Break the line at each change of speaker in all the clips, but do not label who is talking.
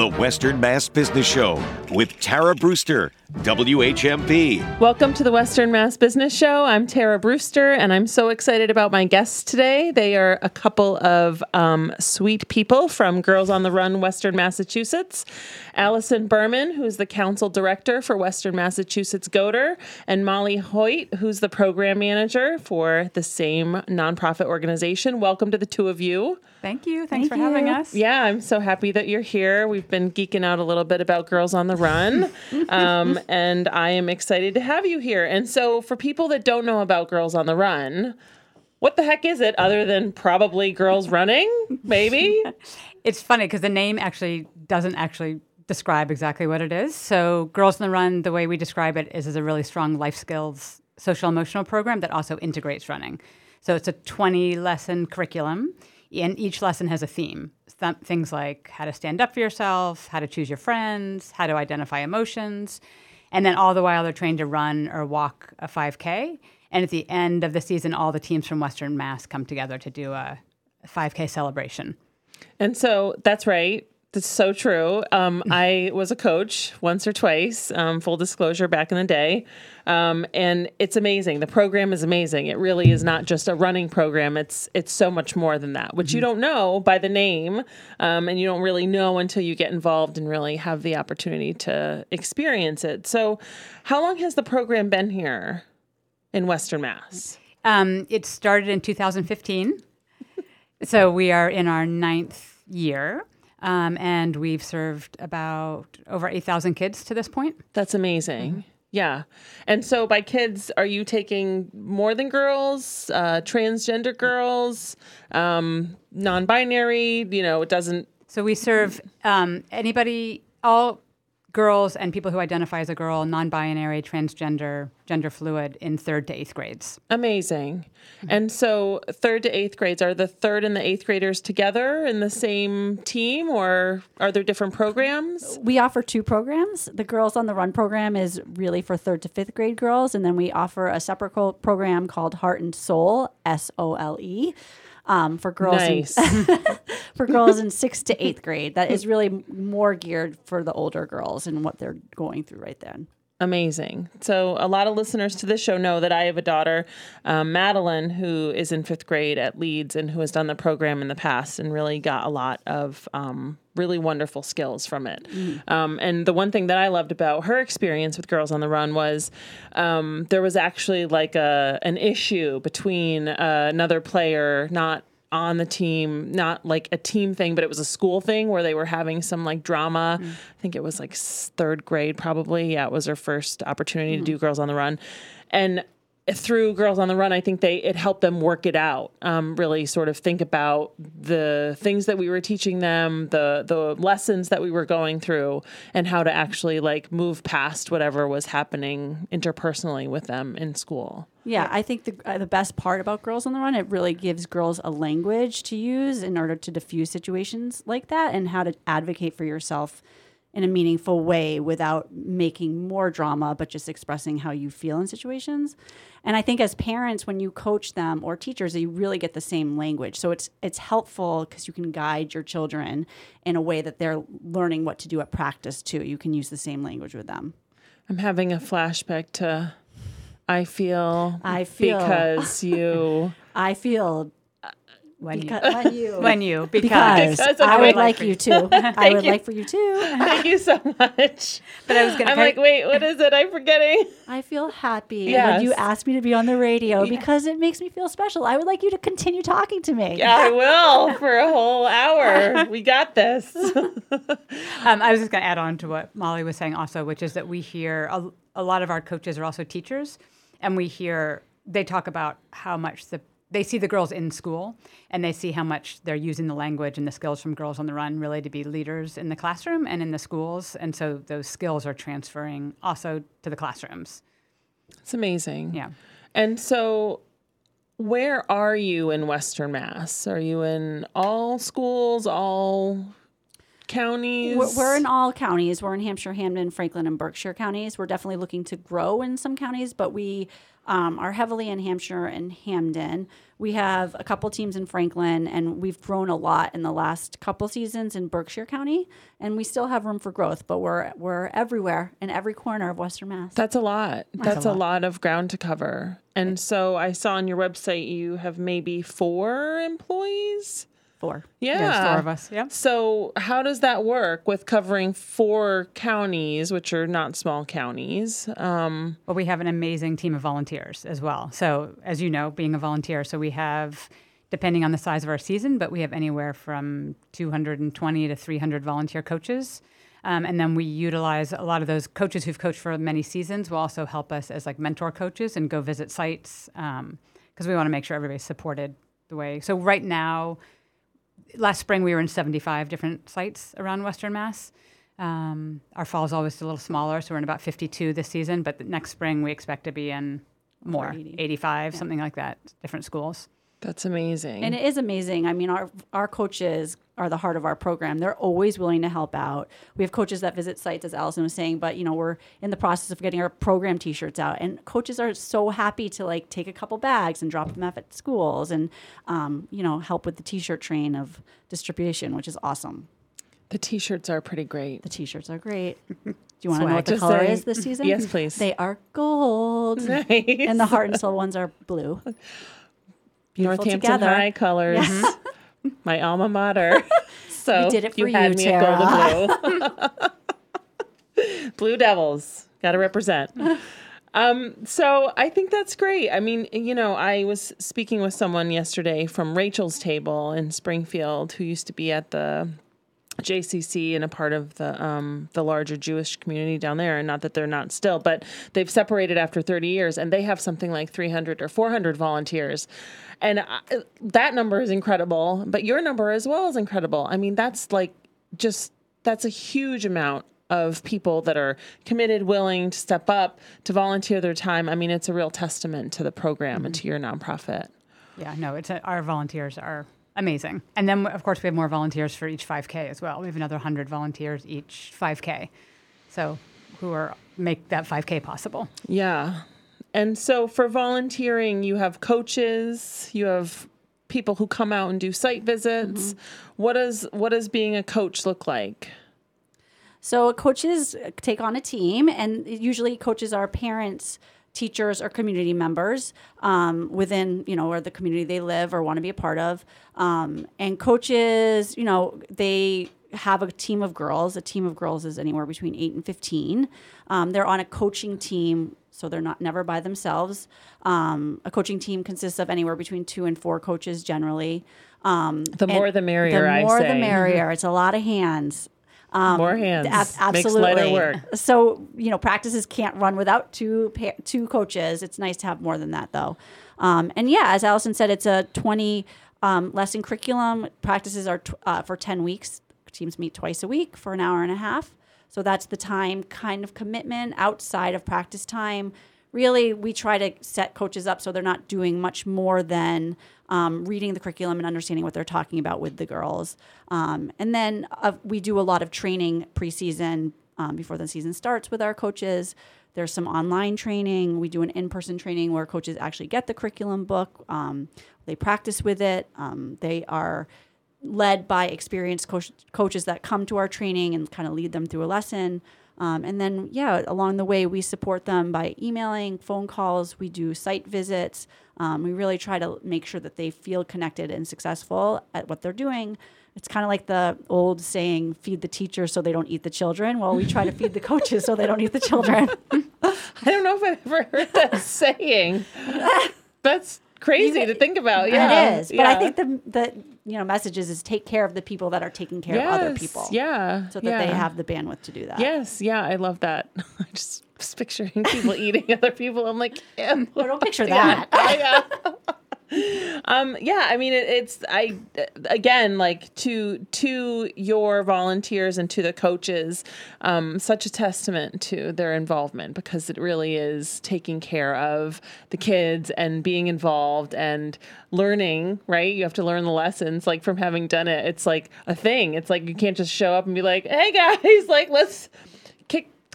The Western Mass Business Show with Tara Brewster, WHMP.
Welcome to the Western Mass Business Show. I'm Tara Brewster, and I'm so excited about my guests today. They are a couple of um, sweet people from Girls on the Run, Western Massachusetts. Allison Berman, who's the council director for Western Massachusetts GOTR, and Molly Hoyt, who's the program manager for the same nonprofit organization. Welcome to the two of you.
Thank you. Thanks
Thank
for having us.
Yeah, I'm so happy that you're here. We've been geeking out a little bit about Girls on the Run, um, and I am excited to have you here. And so, for people that don't know about Girls on the Run, what the heck is it other than probably girls running? Maybe?
It's funny because the name actually doesn't actually describe exactly what it is. So, Girls on the Run, the way we describe it is as a really strong life skills social emotional program that also integrates running. So, it's a 20 lesson curriculum, and each lesson has a theme. Th- things like how to stand up for yourself, how to choose your friends, how to identify emotions. And then all the while they're trained to run or walk a 5K. And at the end of the season, all the teams from Western Mass come together to do a 5K celebration.
And so that's right. That's so true. Um, I was a coach once or twice, um, full disclosure, back in the day. Um, and it's amazing. The program is amazing. It really is not just a running program. It's it's so much more than that, which you don't know by the name, um, and you don't really know until you get involved and really have the opportunity to experience it. So, how long has the program been here in Western Mass?
Um, it started in 2015. so we are in our ninth year. Um, and we've served about over 8,000 kids to this point.
That's amazing. Yeah. And so by kids, are you taking more than girls, uh, transgender girls, um, non binary? You know, it doesn't.
So we serve um, anybody, all girls and people who identify as a girl, non binary, transgender, gender fluid in third to eighth grades.
Amazing. And so third to eighth grades, are the third and the eighth graders together in the same team or are there different programs?
We offer two programs. The Girls on the Run program is really for third to fifth grade girls, and then we offer a separate co- program called Heart and Sole (S O L E) um, for girls
Nice.
in, for girls in sixth to eighth grade. That is really more geared for the older girls and what they're going through right then.
Amazing. So, a lot of listeners to this show know that I have a daughter, um, Madeline, who is in fifth grade at Leeds and who has done the program in the past and really got a lot of um, really wonderful skills from it. Um, and the one thing that I loved about her experience with Girls on the Run was um, there was actually like a an issue between uh, another player not on the team, not like a team thing, but it was a school thing where they were having some like drama. I think it was like third grade, probably. Yeah, it was her first opportunity to mm-hmm. do Girls on the Run. And through Girls on the Run, I think they it helped them work it out. Um, really, sort of think about the things that we were teaching them, the the lessons that we were going through, and how to actually like move past whatever was happening interpersonally with them in school.
Yeah, I think the uh, the best part about Girls on the Run, it really gives girls a language to use in order to diffuse situations like that and how to advocate for yourself in a meaningful way without making more drama, but just expressing how you feel in situations. And I think as parents, when you coach them or teachers, you really get the same language. So it's it's helpful because you can guide your children in a way that they're learning what to do at practice too. You can use the same language with them.
I'm having a flashback to I feel
I feel.
because you
I feel
When
because,
you,
when you
when you, because,
because, I would like you to. I would
you.
like for you to.
thank you so much.
but I was gonna.
I'm like, wait, what is it? I'm forgetting.
I feel happy
Yes.
when you ask me to be on the radio because it makes me feel special. I would like you to continue talking to me.
Yeah, I will for a whole hour. We got this.
Um, I was just going to add on to what Molly was saying also, which is that we hear a, a lot of our coaches are also teachers, and we hear they talk about how much the they see the girls in school and they see how much they're using the language and the skills from Girls on the Run really to be leaders in the classroom and in the schools, and so those skills are transferring also to the classrooms.
It's amazing.
Yeah.
And so, where are you in Western Mass? Are you in all schools, all counties?
We're, we're in all counties. We're in Hampshire, Hampden, Franklin, and Berkshire counties. We're definitely looking to grow in some counties, but we um, are heavily in Hampshire and Hampden. We have a couple teams in Franklin, and we've grown a lot in the last couple seasons in Berkshire County, and we still have room for growth. But we're we're everywhere in every corner of Western Mass.
That's a lot. That's, a, lot. of ground to cover. And so I saw on your website you have maybe four employees.
Four.
Yeah.
There's four of us. Yeah.
So how does that work with covering four counties, which are not small counties? Um,
But we have an amazing team of volunteers as well. So, as you know, being a volunteer, so we have, depending on the size of our season, but we have anywhere from 220 to 300 volunteer coaches. Um, and then we utilize a lot of those coaches who've coached for many seasons will also help us as like mentor coaches and go visit sites because we want to make sure everybody's supported the way. So right now, last spring we were in 75 different sites around Western Mass. Um, our fall is always a little smaller, so we're in about 52 this season. But the next spring we expect to be in more,
80.
85, something like that, different schools.
That's amazing.
And it is amazing. I mean, our our coaches are the heart of our program. They're always willing to help out. We have coaches that visit sites, as Allison was saying, but you know, we're in the process of getting our program T-shirts out, and coaches are so happy to like take a couple bags and drop them off at schools, and um, you know, help with the T-shirt train of distribution, which is awesome.
the t-shirts are pretty great.
The T-shirts are great. Do you want to know what the color
saying.
is this season?
Yes, please.
They are gold,
Nice.
and the heart and sole ones are blue. Beautiful
Northampton
together.
High colors. My alma mater. So
We did it for
you had
you,
me at golden blue. blue Devils. Got to represent. Um, so I think that's great. I mean, you know, I was speaking with someone yesterday from Rachel's Table in Springfield who used to be at the JCC and a part of the um, the larger Jewish community down there. And not that they're not still, but they've separated after 30 years, and they have something like 300 or 400 volunteers. And I, that number is incredible, but your number as well is incredible. I mean, that's like just that's a huge amount of people that are committed, willing to step up, to volunteer their time. I mean, it's a real testament to the program and to your nonprofit.
Yeah, no, it's a, our volunteers are amazing. And then, of course, we have more volunteers for each 5K as well. We have another 100 volunteers each 5K. So, who are make that 5K possible.
Yeah. And so for volunteering, you have coaches, you have people who come out and do site visits. Mm-hmm. What does what does being a coach look like?
So coaches take on a team, and usually coaches are parents, teachers, or community members um, within you know where the community they live or want to be a part of. Um, and coaches, you know, they have a team of girls. A team of girls is anywhere between eight and fifteen. Um, they're on a coaching team. So they're not never by themselves. Um, a coaching team consists of anywhere between two and four coaches generally. Um,
The more the merrier,
The more the merrier. It's a lot of hands. Um,
More hands
ab-
makes
absolutely.
lighter work.
So you know, practices can't run without two pa- two coaches. It's nice to have more than that, though. Um, and yeah, as Allison said, it's a twenty um, lesson curriculum. Practices are t- uh, for ten weeks. Teams meet twice a week for an hour and a half. So that's the time kind of commitment outside of practice time. Really, we try to set coaches up so they're not doing much more than um, reading the curriculum and understanding what they're talking about with the girls. Um, and then uh, we do a lot of training preseason um, before the season starts with our coaches. There's some online training. We do an in person training where coaches actually get the curriculum book. Um, they practice with it. Um, they are led by experienced coach- coaches that come to our training and kind of lead them through a lesson. Um, and then, yeah, along the way, we support them by emailing, phone calls. We do site visits. Um, we really try to make sure that they feel connected and successful at what they're doing. It's kind of like the old saying, feed the teacher so they don't eat the children. Well, we try to feed the coaches so they don't eat the children.
I don't know if I've ever heard that saying. That's crazy to think about. Yeah.
it is. But I think the, the you know messages is take care of the people that are taking care of other people.
Yeah.
So that they have the bandwidth to do that.
Yes, yeah, I love that. I just was picturing people eating other people. I'm like, ew.
Well, don't picture
Yeah,
that.
Oh, yeah. Um, yeah, I mean, it, it's I again like to to your volunteers and to the coaches, um, such a testament to their involvement because it really is taking care of the kids and being involved and learning. Right, you have to learn the lessons. Like from having done it, it's like a thing. It's like you can't just show up and be like, "Hey guys, like let's."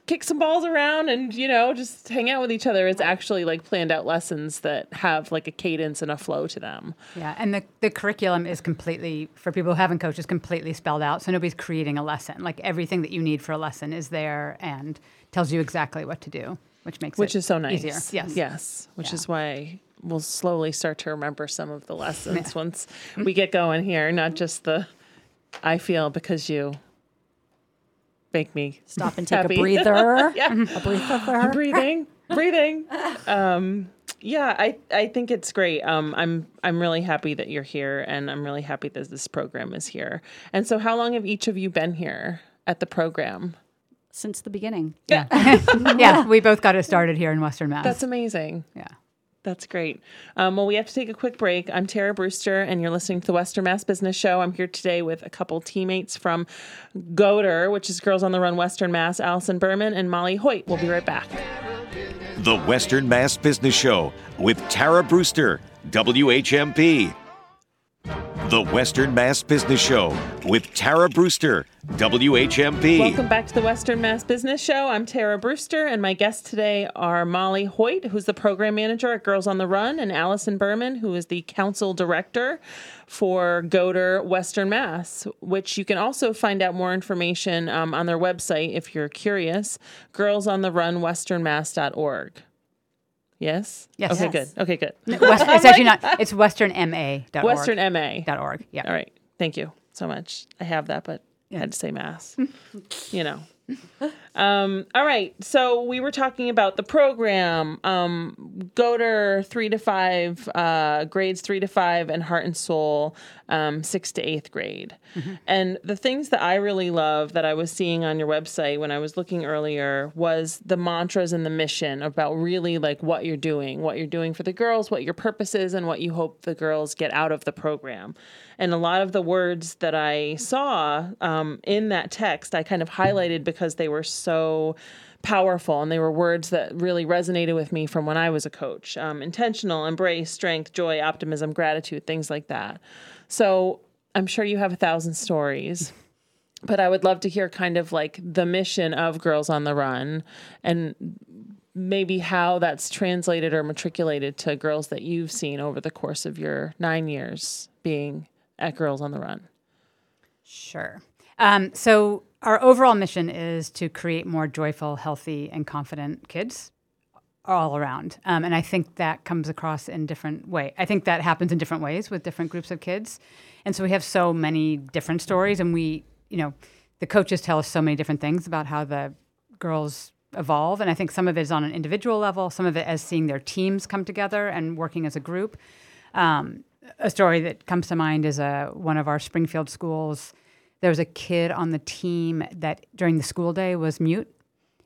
Kick some balls around and you know just hang out with each other it's actually like planned out lessons that have like a cadence and a flow to them
Yeah, and the, the curriculum is completely, for people who haven't coached, is completely spelled out. So nobody's creating a lesson. Like everything that you need for a lesson is there and tells you exactly what to do, which makes
which
it
is so nice
easier. Yes.
yes which
Yeah.
is why we'll slowly start to remember some of the lessons once we get going here not just the i feel because you make me
Stop and take
happy.
a breather.
yeah
A breather.
breathing breathing um yeah i i think it's great um i'm i'm really happy that you're here and i'm really happy that this program is here and so how long have each of you been here at the program
Since the beginning.
Yeah. yeah, we both got it started here in Western Mass.
that's amazing
yeah.
That's great. Um, well, we have to take a quick break. I'm Tara Brewster, and you're listening to the Western Mass Business Show. I'm here today with a couple teammates from GOTR, which is Girls on the Run Western Mass, Allison Berman and Molly Hoyt. We'll be right back.
The Western Mass Business Show with Tara Brewster, WHMP. The Western Mass Business Show with Tara Brewster, WHMP.
Welcome back to the Western Mass Business Show. I'm Tara Brewster, and my guests today are Molly Hoyt, who's the program manager at Girls on the Run, and Allison Berman, who is the council director for GOTR Western Mass, which you can also find out more information um, on their website if you're curious girlsontherunwesternmass.org. Yes?
Yes.
Okay,
Yes.
good. Okay, good.
West, it's actually not, it's westernma.org.
Western MA.
Dot org. Yeah.
All right. Thank you so much. I have that, but I had to say mass. you know. Um, all right. So we were talking about the program, um, GOTR three to five, uh, grades three to five, and Heart and Sole um, six to eighth grade. And the things that I really love that I was seeing on your website when I was looking earlier was the mantras and the mission about really like what you're doing, what you're doing for the girls, what your purpose is, and what you hope the girls get out of the program. And a lot of the words that I saw um, in that text, I kind of highlighted because they were so powerful and they were words that really resonated with me from when I was a coach um, intentional, embrace, strength, joy, optimism, gratitude, things like that. So I'm sure you have a thousand stories. But I would love to hear kind of like the mission of Girls on the Run and maybe how that's translated or matriculated to girls that you've seen over the course of your nine years being at Girls on the Run.
Sure. Um, so our overall mission is to create more joyful, healthy, and confident kids all around. Um, and I think that comes across in different way. I think that happens in different ways with different groups of kids. And so we have so many different stories, and we, you know, the coaches tell us so many different things about how the girls evolve. And I think some of it is on an individual level, some of it as seeing their teams come together and working as a group. Um, a story that comes to mind is a, one of our Springfield schools. There was a kid on the team that during the school day was mute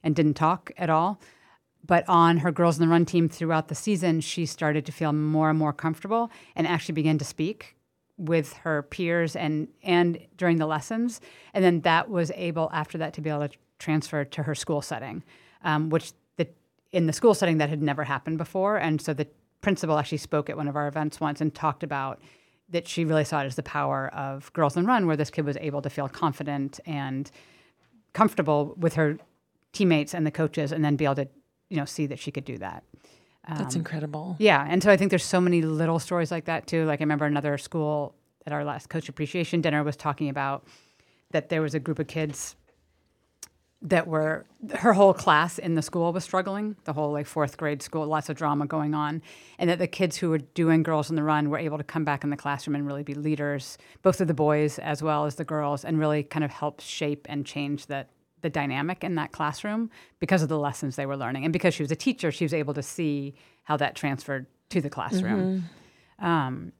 and didn't talk at all. But on her Girls in the Run team throughout the season, she started to feel more and more comfortable and actually began to speak with her peers and and during the lessons. And then that was able after that to be able to transfer to her school setting, um, which the in the school setting that had never happened before. And so the principal actually spoke at one of our events once and talked about that she really saw it as the power of Girls the Run, where this kid was able to feel confident and comfortable with her teammates and the coaches, and then be able to, you know, see that she could do that.
That's um, incredible.
Yeah, and so I think there's so many little stories like that too. Like I remember another school at our last coach appreciation dinner was talking about that there was a group of kids that were her whole class in the school was struggling, the whole like fourth grade school, lots of drama going on, and that the kids who were doing Girls on the Run were able to come back in the classroom and really be leaders, both of the boys as well as the girls, and really kind of help shape and change that the dynamic in that classroom because of the lessons they were learning, and because she was a teacher, she was able to see how that transferred to the classroom. Um,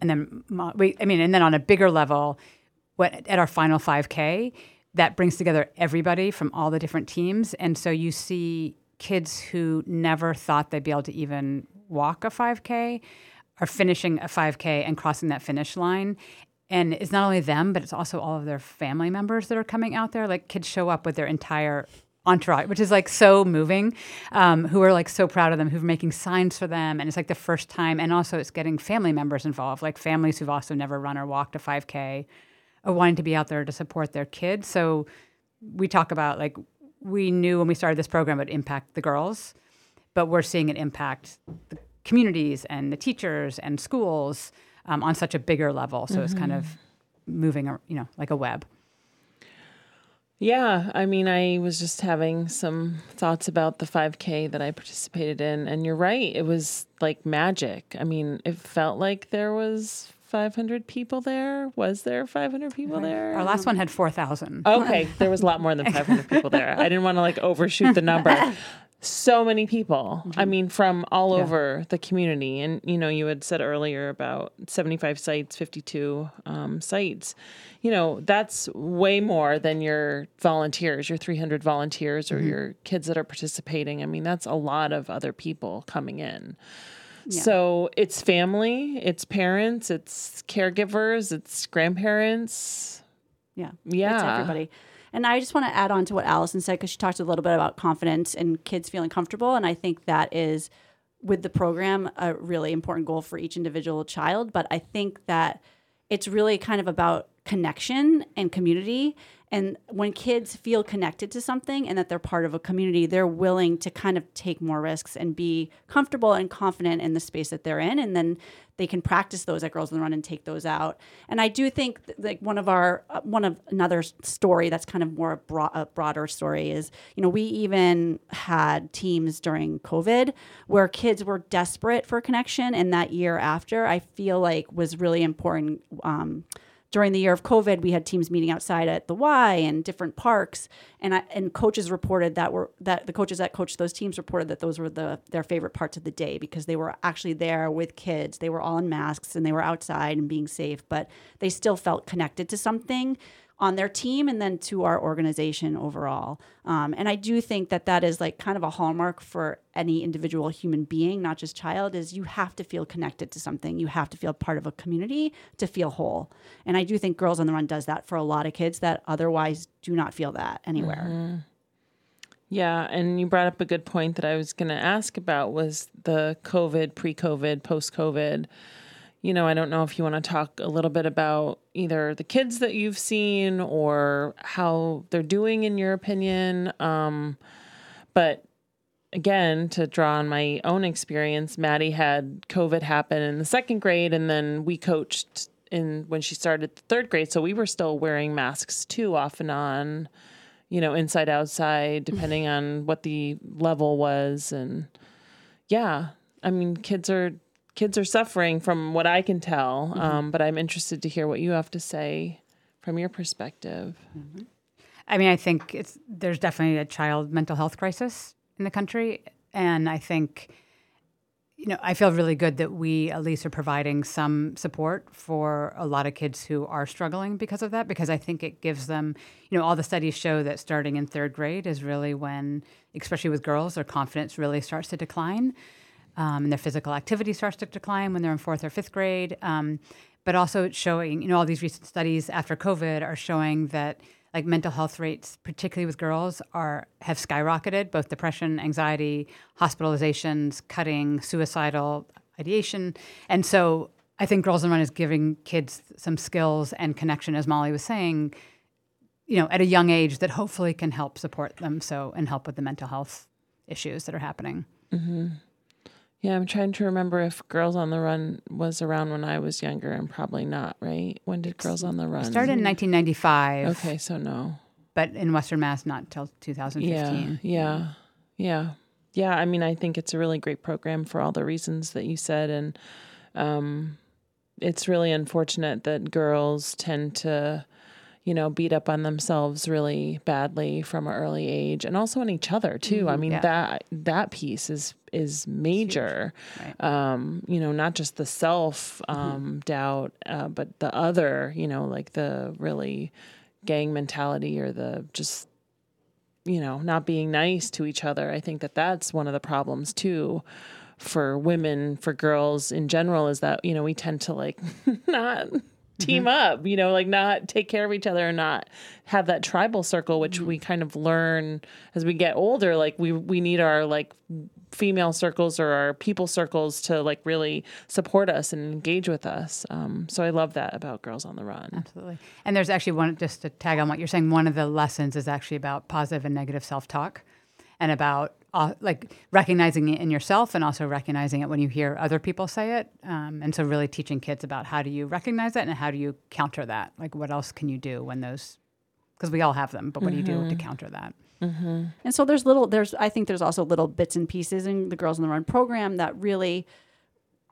and then we, I mean, and then on a bigger level, what at our final 5K, that brings together everybody from all the different teams, and so you see kids who never thought they'd be able to even walk a 5K are finishing a 5K and crossing that finish line. And it's not only them, but it's also all of their family members that are coming out there. Like kids show up with their entire entourage, which is like so moving, um, who are like so proud of them, who are making signs for them. And it's like the first time. And also, it's getting family members involved, like families who've also never run or walked a 5K wanting to be out there to support their kids. So we talk about like, we knew when we started this program it would impact the girls, but we're seeing it impact the communities and the teachers and schools um, on such a bigger level. So mm-hmm. it's kind of moving, you know, like a web.
Yeah, I mean, I was just having some thoughts about the 5K that I participated in, and you're right. It was like magic. I mean, it felt like there was 500 people there. Was there 500 people there?
Our last one had 4,000.
Okay, there was a lot more than 500 people there. I didn't want to like overshoot the number so many people. Mm-hmm. I mean, from all yeah. over the community. And, you know, you had said earlier about 75 sites, 52 um, sites. You know, that's way more than your volunteers, your 300 volunteers or mm-hmm. your kids that are participating. I mean, that's a lot of other people coming in. Yeah. So it's family, it's parents, it's caregivers, it's grandparents.
Yeah. Yeah. It's everybody. And I just want to add on to what Allison said because she talked a little bit about confidence and kids feeling comfortable. And I think that is with the program a really important goal for each individual child. But I think that it's really kind of about connection and community and when kids feel connected to something and that they're part of a community, they're willing to kind of take more risks and be comfortable and confident in the space that they're in. And then they can practice those at Girls on the Run and take those out. And I do think like one of our, uh, one of another story that's kind of more a, a broader story is, you know, we even had teams during COVID where kids were desperate for connection. And that year after, I feel like was really important. Um, during the year of COVID, we had teams meeting outside at the Y and different parks, and I, and coaches reported that were that the coaches that coached those teams reported that those were the their favorite parts of the day because they were actually there with kids. They were all in masks and they were outside and being safe, but they still felt connected to something on their team and then to our organization overall. Um, and I do think that that is like kind of a hallmark for any individual human being, not just child, is you have to feel connected to something. You have to feel part of a community to feel whole. And I do think Girls on the Run does that for a lot of kids that otherwise do not feel that anywhere. Mm-hmm.
Yeah, and you brought up a good point that I was going to ask about was the COVID, pre-COVID, post-COVID you know, I don't know if you want to talk a little bit about either the kids that you've seen or how they're doing in your opinion. Um, but again, to draw on my own experience, Maddie had COVID happen in the second grade, and then we coached in when she started the third grade. So we were still wearing masks too, off and on, you know, inside, outside, depending on what the level was. And yeah, I mean, kids are kids are suffering from what I can tell. Mm-hmm. Um, but I'm interested to hear what you have to say from your perspective.
Mm-hmm. I mean, I think it's there's definitely a child mental health crisis in the country, and I think you know I feel really good that we at least are providing some support for a lot of kids who are struggling because of that. Because I think it gives them, you know, all the studies show that starting in third grade is really when, especially with girls, their confidence really starts to decline um, and their physical activity starts to decline when they're in fourth or fifth grade. Um, but also showing, you know, all these recent studies after COVID are showing that like mental health rates, particularly with girls, are have skyrocketed. Both depression, anxiety, hospitalizations, cutting, suicidal ideation, and so I think Girls on Run is giving kids some skills and connection, as Molly was saying, you know, at a young age that hopefully can help support them so and help with the mental health issues that are happening.
Mm-hmm. Yeah, I'm trying to remember if Girls on the Run was around when I was younger, and probably not, right? When did Girls on the Run?
Started in 1995.
Okay, so no.
But in Western Mass, not until
2015. Yeah, yeah, yeah, yeah. I mean, I think it's a really great program for all the reasons that you said, and um, it's really unfortunate that girls tend to you know, beat up on themselves really badly from an early age and also on each other too. Mm-hmm, I mean, yeah. that that piece is is major. Right. Um, you know, not just the self mm-hmm. um, mm-hmm. doubt, uh, but the other, you know, like the really gang mentality or the just you know, not being nice to each other. I think that that's one of the problems too for women, for girls in general, is that you know we tend to like not team up, you know, like not take care of each other and not have that tribal circle, which we kind of learn as we get older. Like we we need our like female circles or our people circles to like really support us and engage with us. Um, so I love that about Girls on the Run.
Absolutely. And there's actually one, just to tag on what you're saying, one of the lessons is actually about positive and negative self talk and about uh, like recognizing it in yourself and also recognizing it when you hear other people say it. Um, and so, really teaching kids about how do you recognize that and how do you counter that? Like, what else can you do when those, because we all have them, but what do you do to counter that?
And so there's little there's I think there's also little bits and pieces in the Girls in the Run program that really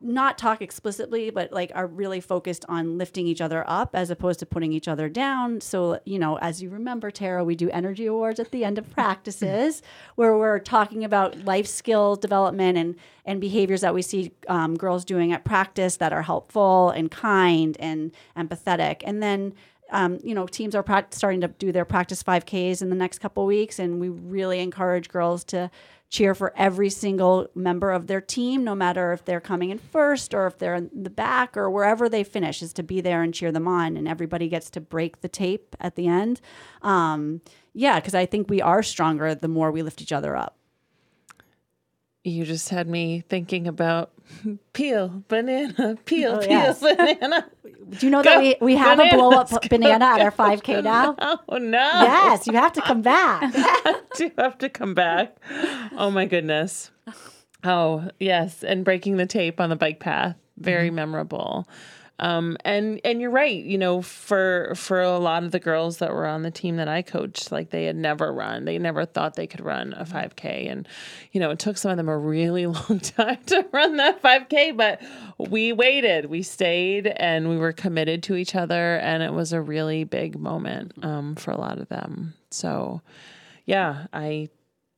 not talk explicitly, but like are really focused on lifting each other up as opposed to putting each other down. So, you know, as you remember, Tara, we do energy awards at the end of practices where we're talking about life skill development and, and behaviors that we see um, girls doing at practice that are helpful and kind and empathetic. And then um, you know, teams are prac- starting to do their practice 5Ks in the next couple weeks, and we really encourage girls to cheer for every single member of their team, no matter if they're coming in first or if they're in the back or wherever they finish, is to be there and cheer them on, and everybody gets to break the tape at the end. Um, yeah, because I think we are stronger the more we lift each other up.
You just had me thinking about peel banana, peel,
Oh,
peel
yes.
banana.
Do you know that we, we have a blow up
go,
banana at our 5K now?
Oh no!
Yes, you have to come back.
do have to come back. Oh my goodness. Oh yes, and breaking the tape on the bike path, very mm-hmm. memorable. Um, and and you're right. You know, for for a lot of the girls that were on the team that I coached, like they had never run. They never thought they could run a 5K, and you know, it took some of them a really long time to run that 5K. But we waited, we stayed, and we were committed to each other, and it was a really big moment um, for a lot of them. So, yeah, I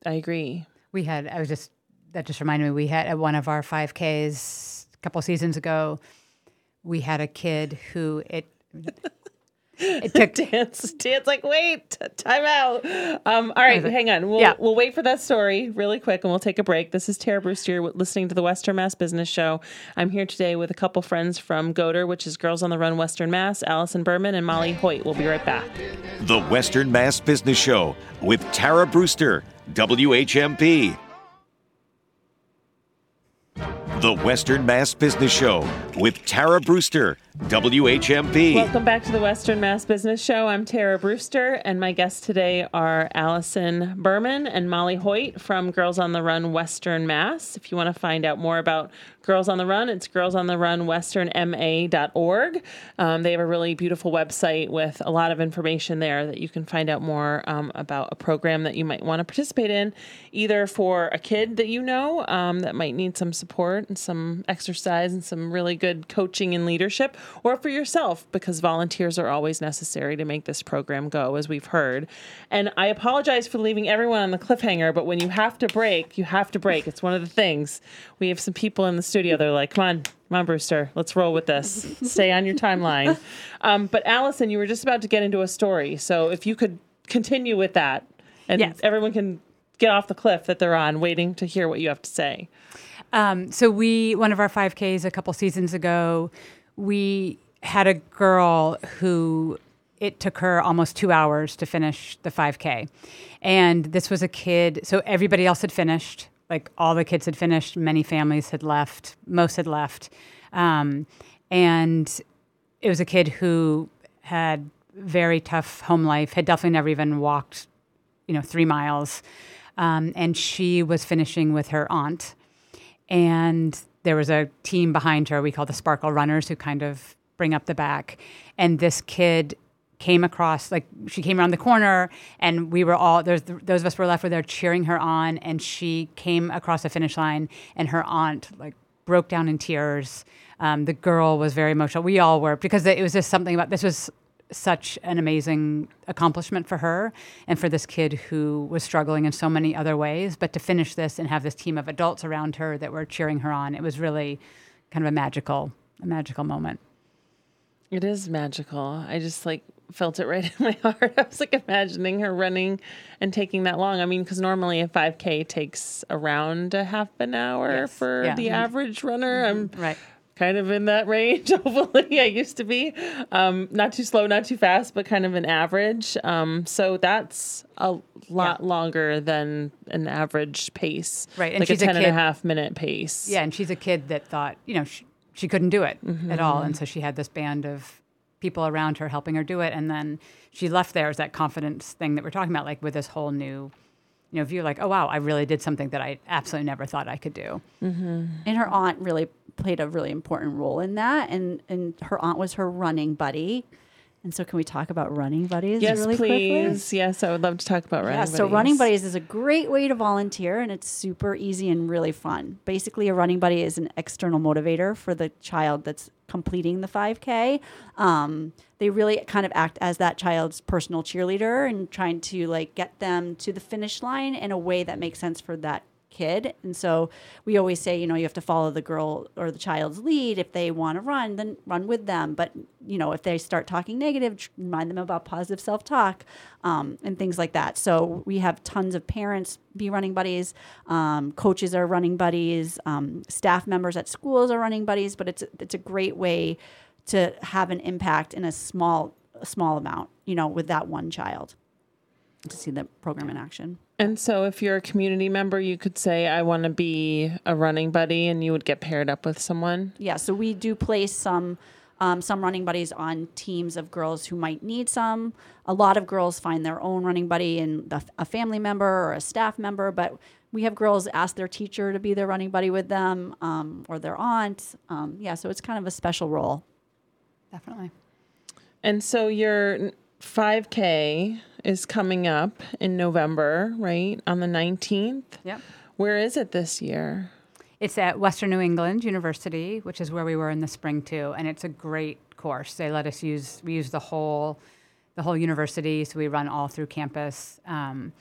I agree.
We had, I was just, that just reminded me, we had at one of our 5Ks a couple seasons ago, we had a kid who it, it took,
dance dance like wait time out. Um all right hang on. We'll
Yeah.
we'll wait for that story really quick and we'll take a break. This is tara brewster You're listening to the western mass business show. I'm here today with a couple friends from GOTR which is girls on the run western mass allison berman and molly hoyt. We'll be right back.
The Western Mass Business Show with Tara Brewster, WHMP. The Western Mass Business Show with Tara Brewster, WHMP.
Welcome back to the Western Mass Business Show. I'm Tara Brewster, and my guests today are Allison Berman and Molly Hoyt from Girls on the Run Western Mass. If you want to find out more about Girls on the Run, it's Girls on the Run westernma.org. Um, they have a really beautiful website with a lot of information there that you can find out more um, about a program that you might want to participate in, either for a kid that you know um, that might need some support and some exercise and some really good coaching and leadership, or for yourself, because volunteers are always necessary to make this program go, as we've heard. And I apologize for leaving everyone on the cliffhanger, but when you have to break, you have to break. It's one of the things. We have some people in the studio. They're like, come on, come on, Brewster, let's roll with this. Stay on your timeline. Um, but Allison, you were just about to get into a story. So if you could continue with that, and
Yes.
everyone can get off the cliff that they're on, waiting to hear what you have to say.
Um, so we one of our 5Ks a couple seasons ago, we had a girl who it took her almost two hours to finish the 5K, and this was a kid. So everybody else had finished, like all the kids had finished. Many families had left. Most had left, um, and it was a kid who had very tough home life. Had definitely never even walked, you know, three miles, um, and she was finishing with her aunt and there was a team behind her we call the sparkle runners who kind of bring up the back and this kid came across like she came around the corner and we were all there's those of us were left with her cheering her on and she came across the finish line and her aunt like broke down in tears um, the girl was very emotional we all were because it was just something about this was such an amazing accomplishment for her and for this kid who was struggling in so many other ways. But to finish this and have this team of adults around her that were cheering her on, it was really kind of a magical, a magical moment.
It is magical. I just like felt it right in my heart. I was like imagining her running and taking that long. I mean, because normally a 5K takes around a half an hour
Yes.
for
Yeah.
the
Mhm.
average runner. I'm
Right.
kind of in that range. Hopefully, I used to be um, not too slow, not too fast, but kind of an average. Um, so that's a lot longer than an average pace,
Right, and
like
she's
a
a
10 and a half minute pace.
Yeah, and she's a kid that thought, you know, she, she couldn't do it at all.
Mm-hmm.
And so she had this band of people around her helping her do it. And then she left there as that confidence thing that we're talking about, like with this whole new, you know, view like, oh, wow, I really did something that I absolutely never thought I could do. Mm-hmm.
and her aunt really played a really important role in that and and her aunt was her running buddy and so can we talk about running buddies
Yes,
really quickly
please. Yes, I would love to talk about running
yeah,
buddies.
so running buddies is a great way to volunteer and it's super easy and really fun. Basically, a running buddy is an external motivator for the child that's completing the 5K. Um, they really kind of act as that child's personal cheerleader and trying to like get them to the finish line in a way that makes sense for that kid. And so we always say, you know, you have to follow the girl or the child's lead. If they want to run, then run with them. But, you know, if they start talking negative, remind them about positive self talk um, and things like that. So we have tons of parents be running buddies, um, coaches are running buddies, um, staff members at schools are running buddies. But it's, it's a great way to have an impact in a small, small amount, you know, with that one child to see the program in action.
And so, if you're a community member, you could say, I want to be a running buddy, and you would get paired up with someone.
Yeah, so we do place some um, some running buddies on teams of girls who might need some. A lot of girls find their own running buddy in the, a family member or a staff member, but we have girls ask their teacher to be their running buddy with them um, or their aunt. Um, yeah, so it's kind of a special role.
Definitely.
And so, your 5K is coming up in November, right? On the 19th.
Yep.
Where is it this year?
It's at Western New England University, which is where we were in the spring too, and it's a great course. They let us use we use the whole the whole university, so we run all through campus. Um,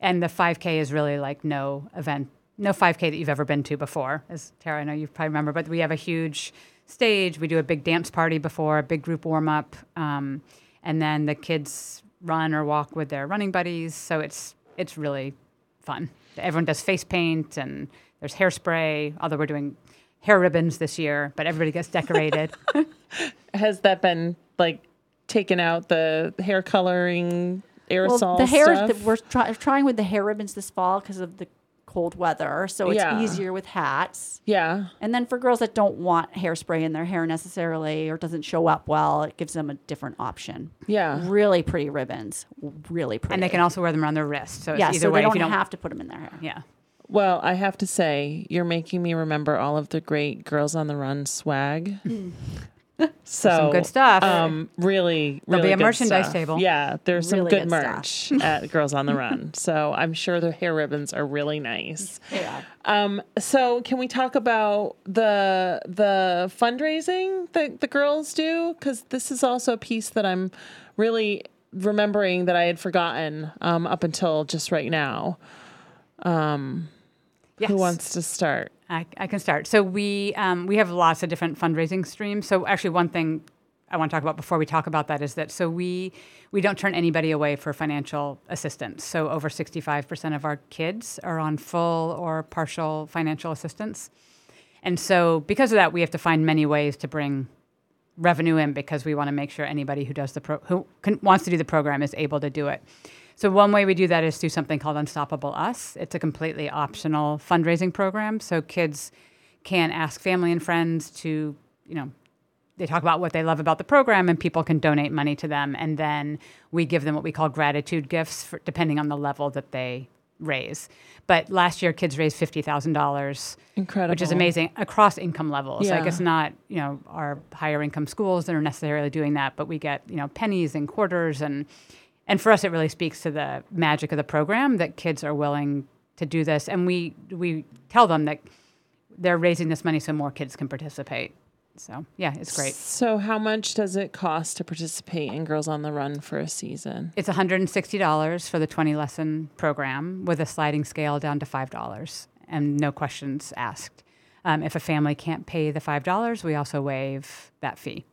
and the 5K is really like no event, no 5K that you've ever been to before. As Tara, I know you probably remember, but we have a huge stage. We do a big dance party before, a big group warm up, um, and then the kids run or walk with their running buddies. So it's it's really fun. Everyone does face paint and there's hairspray. Although we're doing hair ribbons this year, but everybody gets decorated.
Has that been like taken out the hair coloring aerosol
well, the hair
stuff?
that we're try- trying with the hair ribbons this fall because of the cold weather, so it's
Yeah.
easier with hats.
yeah.
And then for girls that don't want hairspray in their hair necessarily or doesn't show up well, it gives them a different option.
Yeah.
Really pretty ribbons. Really pretty.
and they can also wear them around their wrist. So it's
yeah,
either
so
way
they don't,
you don't
have to put them in their hair.
Yeah.
Well, I have to say, you're making me remember all of the great Girls on the Run swag. Hmm. so
Some good stuff.
Um, really,
There'll be a merchandise
stuff.
table.
Yeah, there's some
Really
good,
good
merch at Girls on the Run. So I'm sure the hair ribbons are really nice.
Yeah.
Um, so can we talk about the the fundraising that the girls do? Because this is also a piece that I'm really remembering that I had forgotten um, up until just right now.
Yes.
Who wants to start?
I, I can start. So we um, we have lots of different fundraising streams. So actually, one thing I want to talk about before we talk about that is that so we we don't turn anybody away for financial assistance. So over sixty five percent of our kids are on full or partial financial assistance, and so because of that, we have to find many ways to bring revenue in because we want to make sure anybody who does the pro- who can, wants to do the program is able to do it. So one way we do that is through something called Unstoppable Us. It's a completely optional fundraising program. So kids can ask family and friends to, you know, they talk about what they love about the program and people can donate money to them and then we give them what we call gratitude gifts for, depending on the level that they raise. But last year kids raised $50,000
Incredible.
which is amazing across income levels. Like
Yeah.
it's not, you know, our higher income schools that are necessarily doing that, but we get, you know, pennies and quarters and and for us it really speaks to the magic of the program that kids are willing to do this and we we tell them that they're raising this money so more kids can participate. So, yeah, it's great.
So how much does it cost to participate in Girls on the Run for a season?
It's $160 for the 20 lesson program with a sliding scale down to $5 and no questions asked. Um, if a family can't pay the $5, we also waive that fee.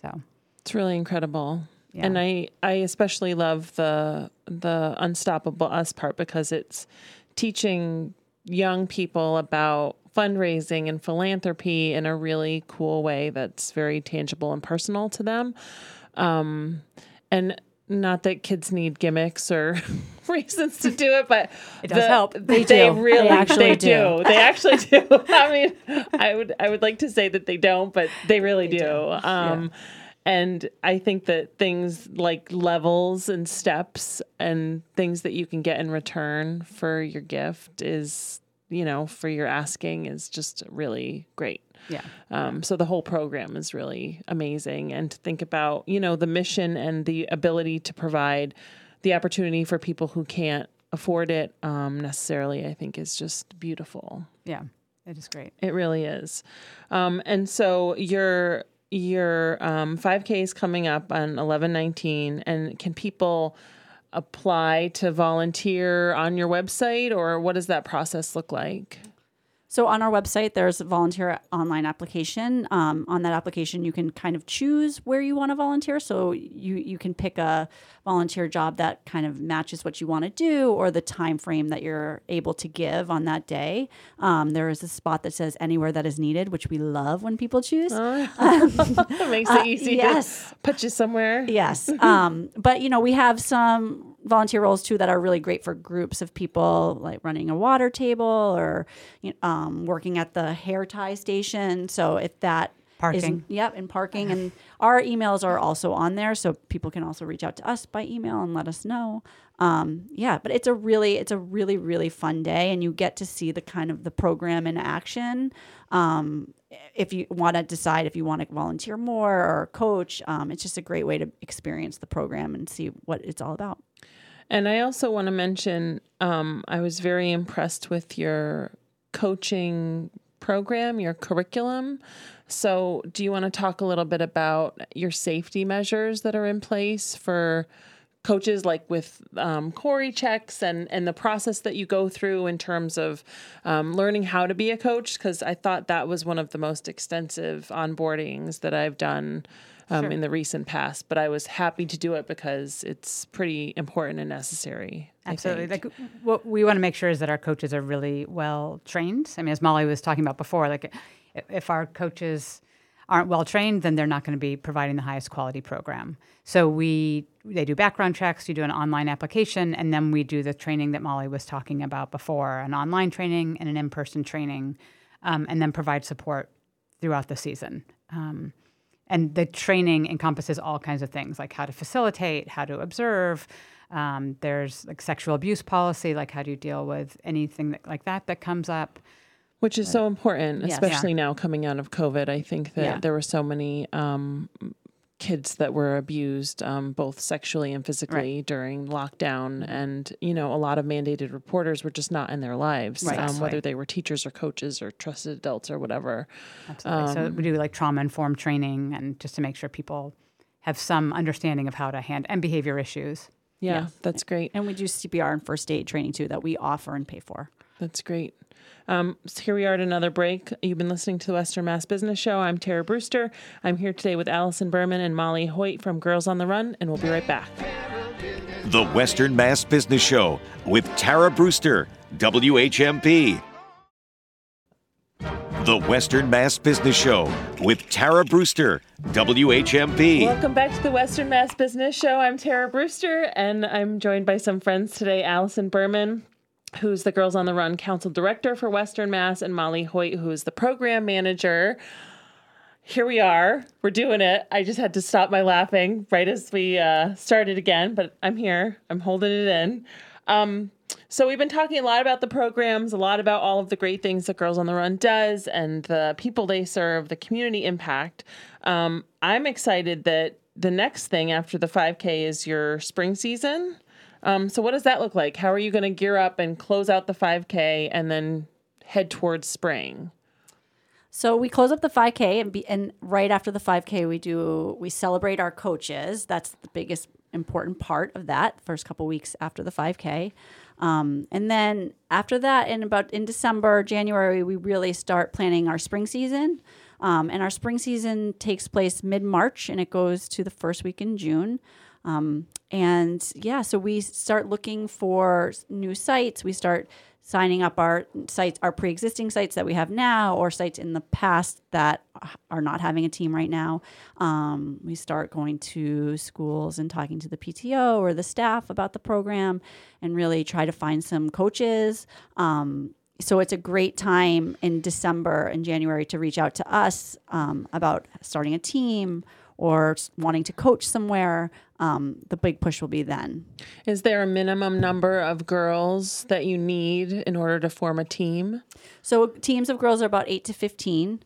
So,
It's really incredible.
Yeah.
And I, I especially love the the unstoppable us part because it's teaching young people about fundraising and philanthropy in a really cool way that's very tangible and personal to them. Um, and not that kids need gimmicks or reasons to do it, but
It does help.
They,
do.
really
They actually
they
do.
do. They actually do. I mean, I would I would like to say that they don't, but they really do. Um, And I think that things like levels and steps and things that you can get in return for your gift is, you know, for your asking is just really great.
Yeah.
Um, so the whole program is really amazing. And to think about, you know, the mission and the ability to provide the opportunity for people who can't afford it um, necessarily, I think is just beautiful.
Yeah. It is great.
It really is. Um, and so your your um, 5K is coming up on 1119. And can people apply to volunteer on your website or what does that process look like?
So on our website, there's a volunteer online application. Um, on that application, you can kind of choose where you want to volunteer. So you you can pick a volunteer job that kind of matches what you want to do or the time frame that you're able to give on that day. Um, there is a spot that says anywhere that is needed, which we love when people choose.
It makes it easy
Uh, yes.
to put you somewhere.
Yes. Um, but you know, we have some volunteer roles too that are really great for groups of people, like running a water table or you know, um, working at the hair tie station. So if that is-
Parking.
yep, and parking, and our emails are also on there, so people can also reach out to us by email and let us know. Um, yeah, but it's a really, it's a really, really fun day, and you get to see the kind of the program in action. Um, if you want to decide if you want to volunteer more or coach, um, it's just a great way to experience the program and see what it's all about.
And I also want to mention um, I was very impressed with your coaching program, your curriculum. So, do you want to talk a little bit about your safety measures that are in place for coaches, like with um, CORI checks and, and the process that you go through in terms of um, learning how to be a coach? Because I thought that was one of the most extensive onboardings that I've done um, in the recent past, but I was happy to do it because it's pretty important and necessary.
Absolutely. Like what we want to make sure is that our coaches are really well trained. I mean, as Molly was talking about before, like if our coaches aren't well trained, then they're not going to be providing the highest quality program. So we they do background checks, you do an online application, and then we do the training that Molly was talking about before, an online training and an in-person training, um, and then provide support throughout the season. Um, and the training encompasses all kinds of things like how to facilitate how to observe um, there's like sexual abuse policy like how do you deal with anything that, like that that comes up
Which is so important,
Yes.
especially now coming out of COVID. I think that
Yeah.
there were so many um, kids that were abused, um, both sexually and physically, during lockdown. And, you know, a lot of mandated reporters were just not in their lives,
Right.
um, whether
Right.
they were teachers or coaches or trusted adults or whatever.
absolutely so we do like trauma informed training and just to make sure people have some understanding of how to handle and behavior issues
Yeah,
Yeah.
that's great.
And we do CPR and first aid training too that we offer and pay for.
That's great. Um, so here we are at another break. You've been listening to the Western Mass Business Show. I'm Tara Brewster. I'm here today with Allison Berman and Molly Hoyt from Girls on the Run, and we'll be right back.
The Western Mass Business Show with Tara Brewster, WHMP. The Western Mass Business Show with Tara Brewster, WHMP.
Welcome back to the Western Mass Business Show. I'm Tara Brewster, and I'm joined by some friends today Allison Berman, who's the Girls on the Run Council Director for Western Mass, and Molly Hoyt, who is the Program Manager. Here we are. We're doing it. I just had to stop my laughing right as we uh, started again, but I'm here. I'm holding it in. Um, so we've been talking a lot about the programs, a lot about all of the great things that Girls on the Run does, and the people they serve, the community impact. Um, I'm excited that the next thing after the 5K is your spring season. Um, so what does that look like? How are you going to gear up and close out the 5K and then head towards spring?
So we close up the 5K and be, and right after the 5K we do we celebrate our coaches. That's the biggest important part of that first couple weeks after the 5K. Um, and then after that, in about in December, January, we really start planning our spring season. Um, and our spring season takes place mid March and it goes to the first week in June. Um, and yeah, so we start looking for new sites. We start signing up our sites, our pre-existing sites that we have now, or sites in the past that are not having a team right now. Um, we start going to schools and talking to the PTO or the staff about the program, and really try to find some coaches. Um, so it's a great time in December and January to reach out to us um, about starting a team or wanting to coach somewhere, um, the big push will be then.
Is there a minimum number of girls that you need in order to form a team?
So teams of girls are about eight to fifteen.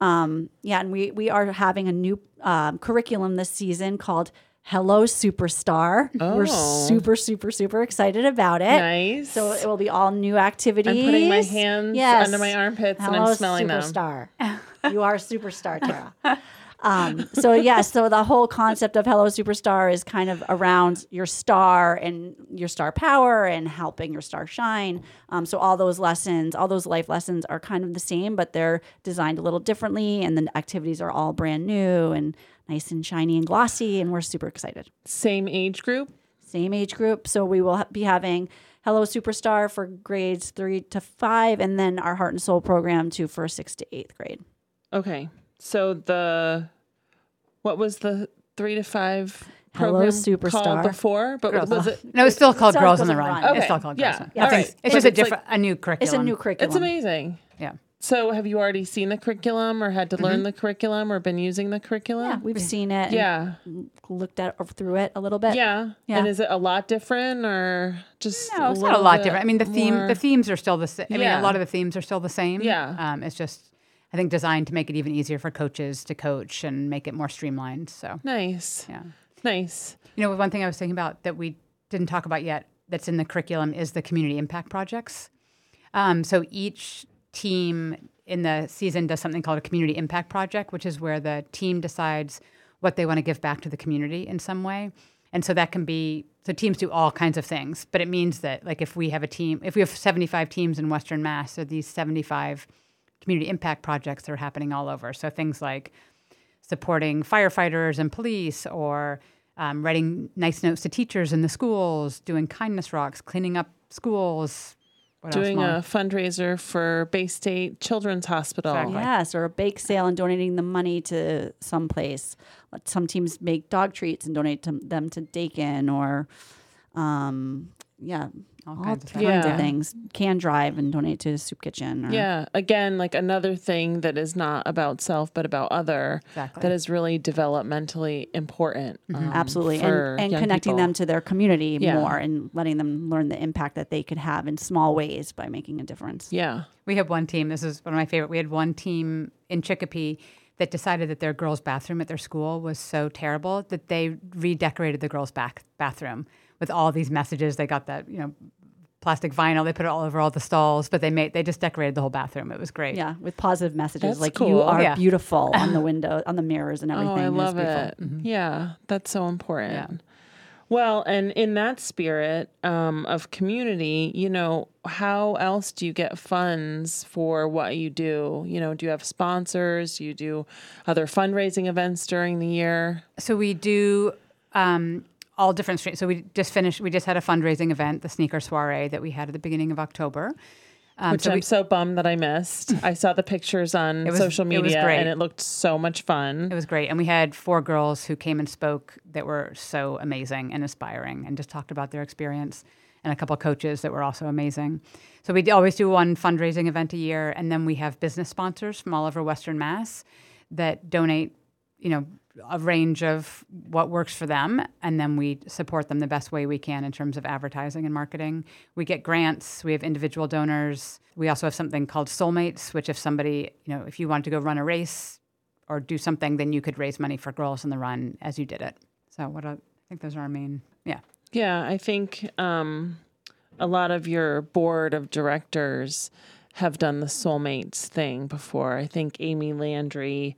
Um, yeah, and we we are having a new um, curriculum this season called Hello Superstar.
Oh.
We're super super super excited about it.
Nice.
So it will be all new activities.
I'm putting my hands
Yes.
under my armpits and I'm smelling them.
superstar. you are a superstar, Tara. Um, so yes, so the whole concept of Hello Superstar is kind of around your star and your star power and helping your star shine. Um, so all those lessons, all those life lessons are kind of the same, but they're designed a little differently, and the activities are all brand new and nice and shiny and glossy, and we're super excited
Same age group?
same age group. So we will ha- be having Hello Superstar for grades three to five, and then our Heart and Sole program to for sixth to eighth grade.
Okay. So the what was the three to five
Hello,
program
Superstar.
called before? But
Girls
was
on-
it
No, it's still called
It's
Girls on the
Girls
Run.
the
It's
Okay.
still called
Yeah.
Girls on
Yeah.
I think
Alright.
It's just a
it's like-
different, a new curriculum.
It's a new curriculum.
It's amazing.
Yeah.
So have you already seen the curriculum or had to learn the curriculum or been using the curriculum?
Yeah, we've seen it. and
Yeah.
looked at or through it a little bit.
Yeah.
Yeah.
And is it a lot different or just
No, it's not a
little
lot
bit
different. I mean, the theme,
more-
the themes are still the same. I mean,
Yeah.
a lot of the themes are still the same.
Yeah.
Um, it's just, I think, designed to make it even easier for coaches to coach and make it more streamlined. So,
nice.
yeah.
Nice.
You know, one thing I was thinking about that we didn't talk about yet that's in the curriculum is the community impact projects. Um, so each team in the season does something called a community impact project, which is where the team decides what they want to give back to the community in some way. And so that can be so teams do all kinds of things, but it means that like if we have a team, if we have 75 teams in Western Mass, so these 75 community impact projects that are happening all over. So things like supporting firefighters and police or um, writing nice notes to teachers in the schools, doing kindness rocks, cleaning up schools. What
Doing a fundraiser for Baystate Children's Hospital.
Exactly.
Yes, or a bake sale and donating the money to someplace. Like Some teams make dog treats and donate to them to Dakin or, um, yeah, all,
kinds of
kinds,
stuff.
of, things. Can drive and donate to Soup Kitchen. Or,
Yeah. Again, like another thing that is not about self, but about other.
Exactly.
That is really developmentally important. um,
absolutely,
for
and, and connecting
people.
them to their community
Yeah.
more and letting them learn the impact that they could have in small ways by making a difference.
Yeah.
We have one team. This is one of my favorite. We had one team in Chicopee that decided that their girls' bathroom at their school was so terrible that they redecorated the girls' back bathroom with all these messages. They got that you know plastic vinyl. They put it all over all the stalls, but they made they just decorated the whole bathroom. It was great.
Yeah, with positive messages
That's
like
cool.
"You are
Yeah.
beautiful" on the window, on the mirrors, and everything.
Oh, I
was
love
beautiful.
it. Yeah, that's so important.
Yeah.
Well, and in that spirit um, of community, you know, how else do you get funds for what you do? You know, do you have sponsors? Do you do other fundraising events during the year?
So we do um, all different streams. So we just finished. We just had a fundraising event, the sneaker soiree that we had at the beginning of October. Um,
Which
so
I'm
we-
so bummed that I missed. I saw the pictures on
It was-
social
it
media
great.
and it looked so much fun.
It was great. And we had four girls who came and spoke that were so amazing and inspiring and just talked about their experience, and a couple of coaches that were also amazing. So we always do one fundraising event a year, and then we have business sponsors from all over Western Mass that donate, you know, a range of what works for them, and then we support them the best way we can in terms of advertising and marketing. We get grants, we have individual donors. We also have something called SoleMates, which if somebody, you know, if you wanted to go run a race, or do something, then you could raise money for Girls in the Run as you did it. So what I think those are our main, yeah.
Yeah, I think um, a lot of your board of directors have done the SoleMates thing before. I think Amy Landry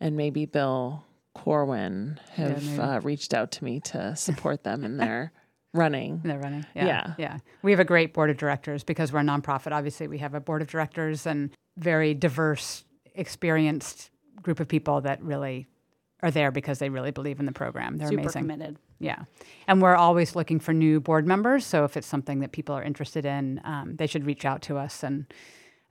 and maybe Bill Corwin have
maybe.
uh, reached out to me to support them in their running.
They're running. Yeah,
Yeah.
yeah. We have a great board of directors because we're a nonprofit. Obviously, we have a board of directors and very diverse, experienced group of people that really are there because they really believe in the program. They're
Super
amazing.
committed.
Yeah. And we're always looking for new board members. So if it's something that people are interested in, um, they should reach out to us. And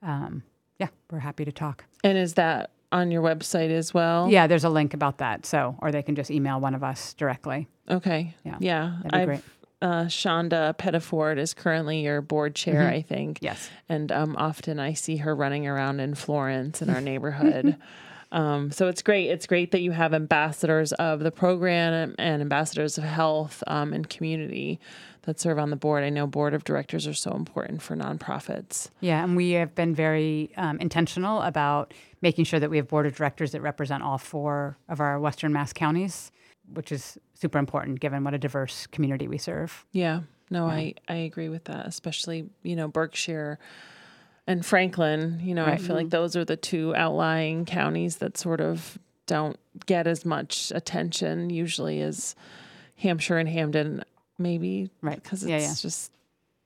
um, yeah, we're happy to talk.
And is that on your website as well?
Yeah, there's a link about that. So, or they can just email one of us directly.
Okay.
Yeah.
Yeah.
That'd be
I've,
great.
Uh, Shonda Pettiford is currently your board chair, I think.
Mm-hmm. Yes.
And um, often I see her running around in Florence in our neighborhood. Um, so it's great. It's great that you have ambassadors of the program and ambassadors of health um, and community that serve on the board. I know board of directors are so important for nonprofits.
Yeah, and we have been very um, intentional about making sure that we have board of directors that represent all four of our Western Mass counties, which is super important given what a diverse community we serve.
Yeah, no, I, I agree with that, especially, you know, Berkshire and Franklin. You know, I
Right.
feel like those are the two outlying counties that sort of don't get as much attention usually as Hampshire and Hampden, maybe.
Right.
Because it's
Yeah, yeah.
just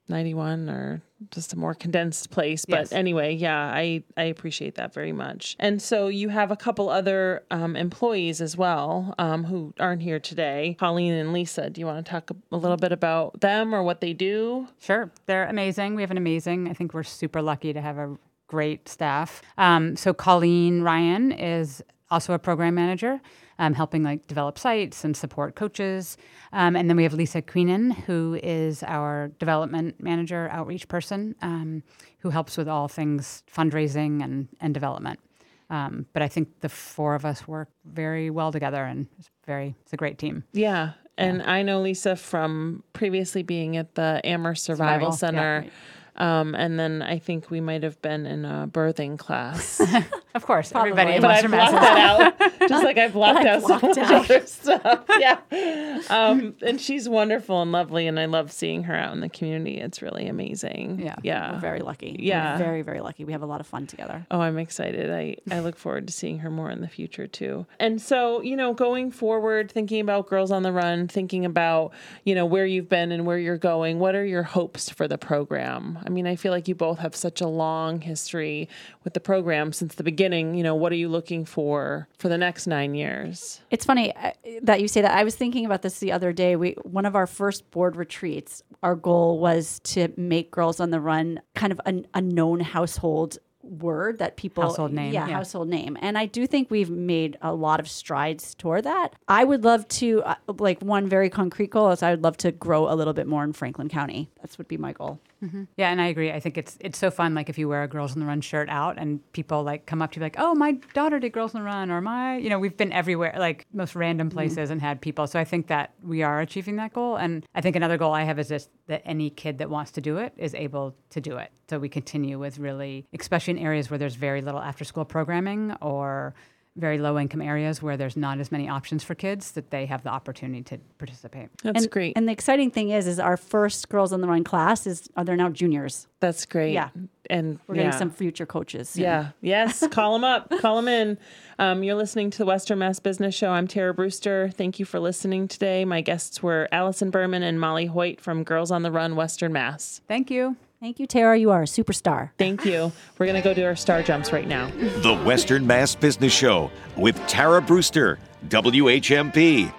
91 or just a more condensed place. But
Yes.
anyway, yeah, I, I appreciate that very much. And so you have a couple other um, employees as well um, who aren't here today, Colleen and Lisa. Do you want to talk a, little bit about them or what they do?
Sure, they're amazing. We have an amazing, I think we're super lucky to have a great staff. Um, so Colleen Ryan is also a program manager, um, helping like develop sites and support coaches. Um, and then we have Lisa Queenan, who is our development manager, outreach person, um, who helps with all things fundraising and, and development. Um, but I think the four of us work very well together, and it's very it's a great team.
Yeah. And I know Lisa from previously being at the Amherst Survival,
Survival, yeah,
Center. Um, and then I think we might have been in a birthing class.
Of course,
Probably.
everybody
but I
Western
blocked that out, just like I blocked out so
blocked
much
out.
other stuff. Yeah, um, and she's wonderful and lovely, and I love seeing her out in the community. It's really amazing.
Yeah.
yeah.
We're very lucky.
Yeah.
We're very, very lucky. We have a lot of fun together.
Oh, I'm excited. I, I look forward to seeing her more in the future too. And so, you know, going forward, thinking about Girls on the Run, thinking about, you know, where you've been and where you're going, what are your hopes for the program? I mean, I feel like you both have such a long history with the program since the beginning. You know, what are you looking for for the next nine years?
It's funny uh, that you say that. I was thinking about this the other day. We one of our first board retreats. Our goal was to make Girls on the Run kind of an, a known household word that people
Household name,
yeah,
yeah.
household name and i do think we've made a lot of strides toward that i would love to uh, like one very concrete goal is i would love to grow a little bit more in franklin county that's would be my goal Mm-hmm.
Yeah, and I agree. I think it's it's so fun. Like if you wear a Girls on the Run shirt out, and people like come up to you like, "Oh, my daughter did Girls on the Run," or "My," you know, we've been everywhere, like most random mm-hmm. places, and had people. So I think that we are achieving that goal. And I think another goal I have is just that any kid that wants to do it is able to do it. So we continue with really, especially in areas where there's very little after school programming or very low income areas where there's not as many options for kids that they have the opportunity to participate.
That's
and,
great.
and the exciting thing is is our first girls on the run class is are they're now juniors
That's great.
Yeah.
And
we're getting some future coaches soon.
Yeah. Yes. Call them up. Call them in. Um, you're listening to the Western Mass Business Show. I'm Tara Brewster. Thank you for listening today. My guests were Allison Berman and Molly Hoyt from Girls on the Run, Western Mass.
Thank you.
Thank you tara you are a superstar
Thank you. We're going to go do our star jumps right now.
The Western Mass Business Show with Tara Brewster, WHMP.